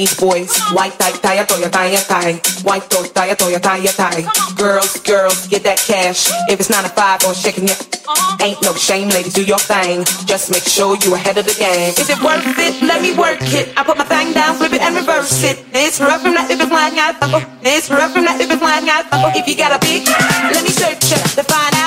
Chinese boys. White tie, tie, toya, tie, tie. White toy, tie, toya, tie, tie. Girls, girls, get that cash. If it's nine to five or shaking it, uh-huh. ain't no shame, ladies, do your thing. Just make sure you ahead of the game. Is it worth it? Let me work it. I put my thing down, flip it and reverse it. It's rough from that if it's flying out. It's rough from that if it's flying out. If you got a big, let me search it to find out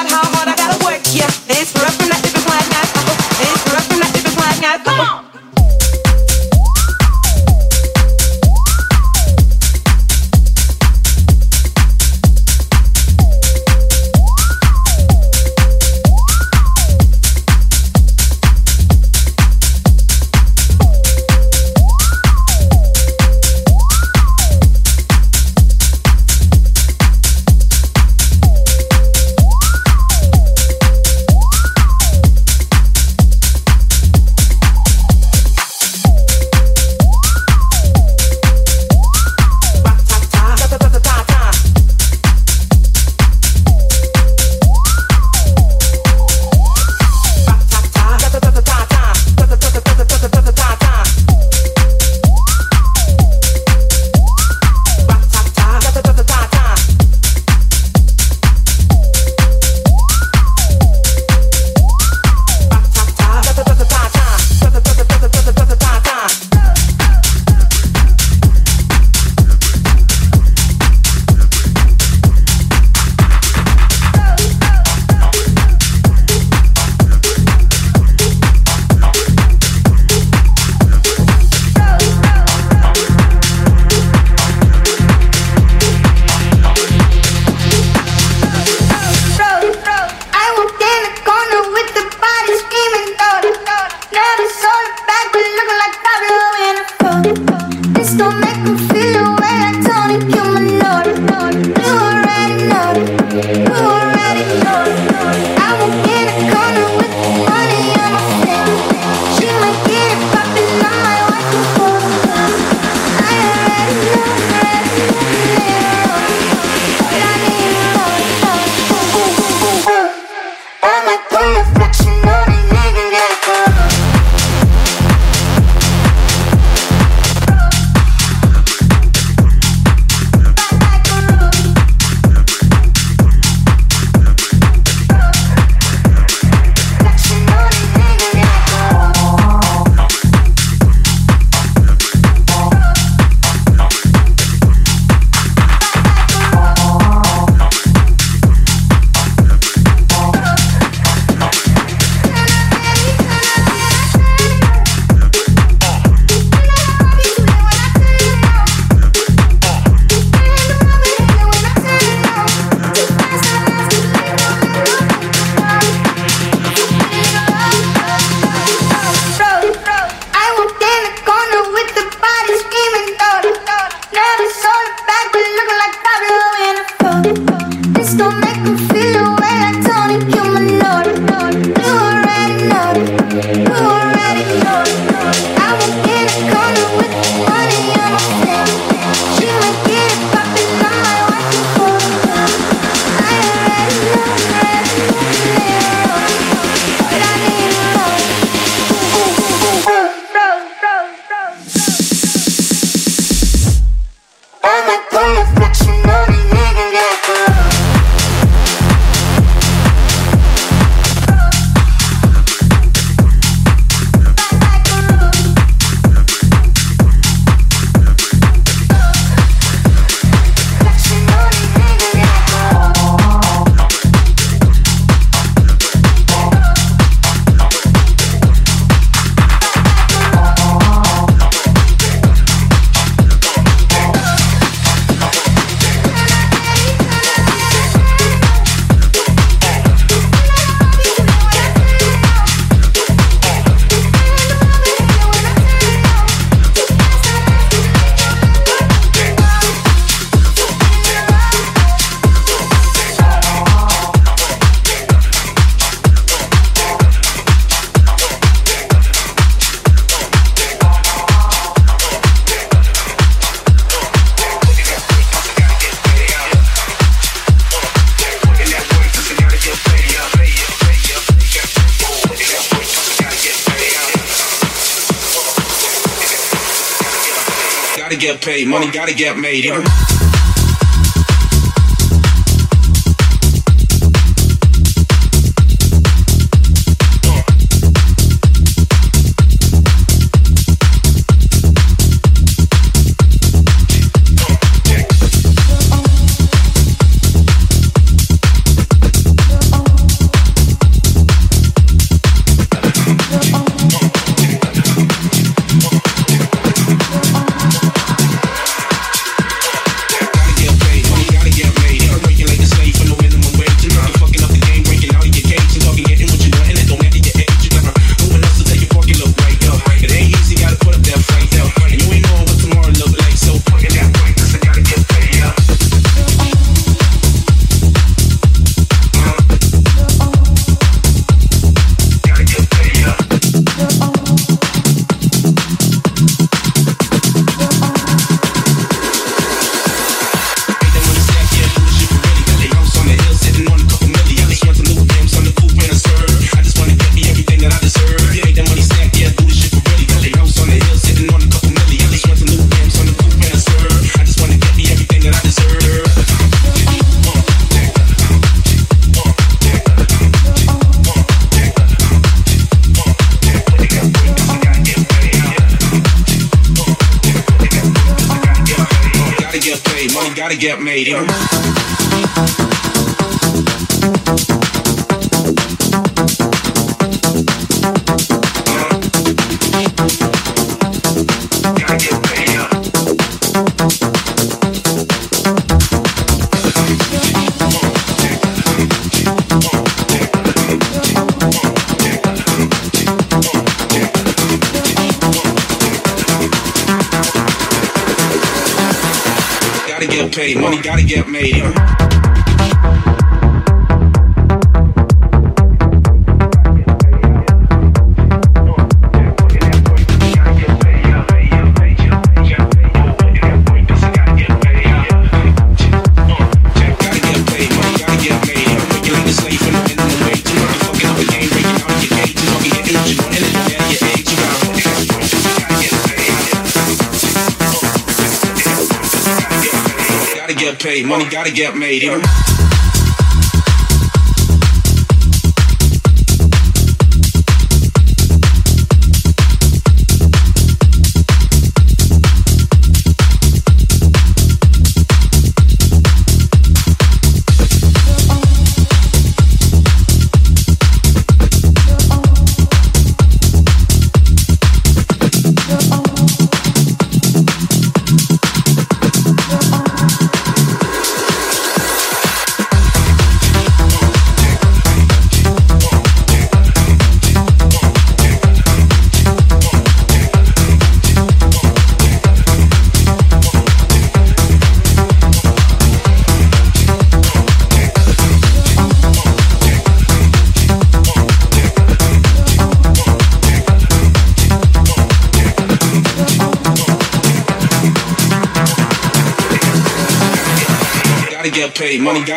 paid, money gotta get made.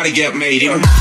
Gotta get made.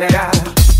da da da.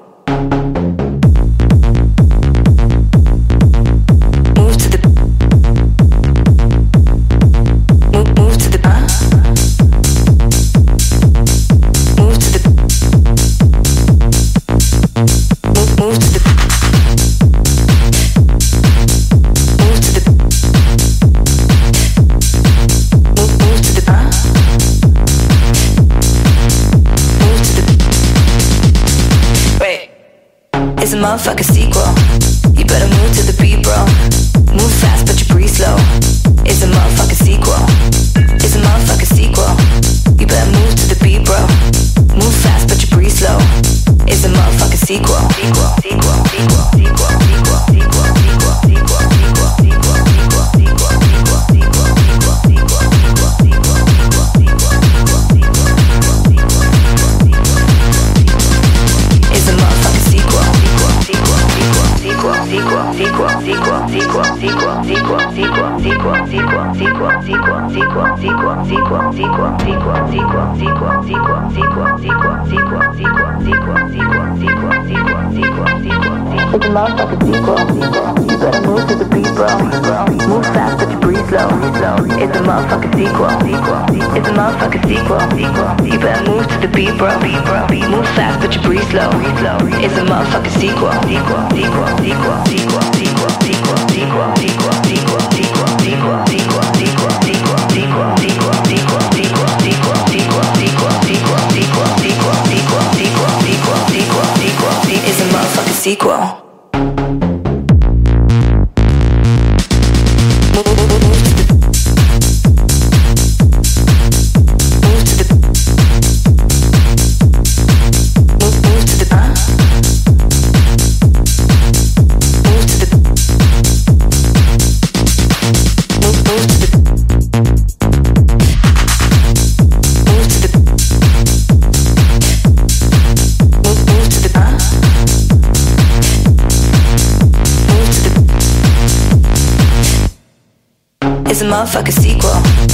Thank you. off. I see It's a motherfucking beat, bro. You better move to the beat, bro. Move fast, but you breathe slow. It's a motherfucking sequel. It's a motherfucking sequel. You better move to the beat, bro. Move fast, but you breathe slow. It's a motherfucking sequel. Sequel, sequel, sequel, sequel, sequel, sequel, sequel, sequel, sequel. sequel. motherfucking sequel.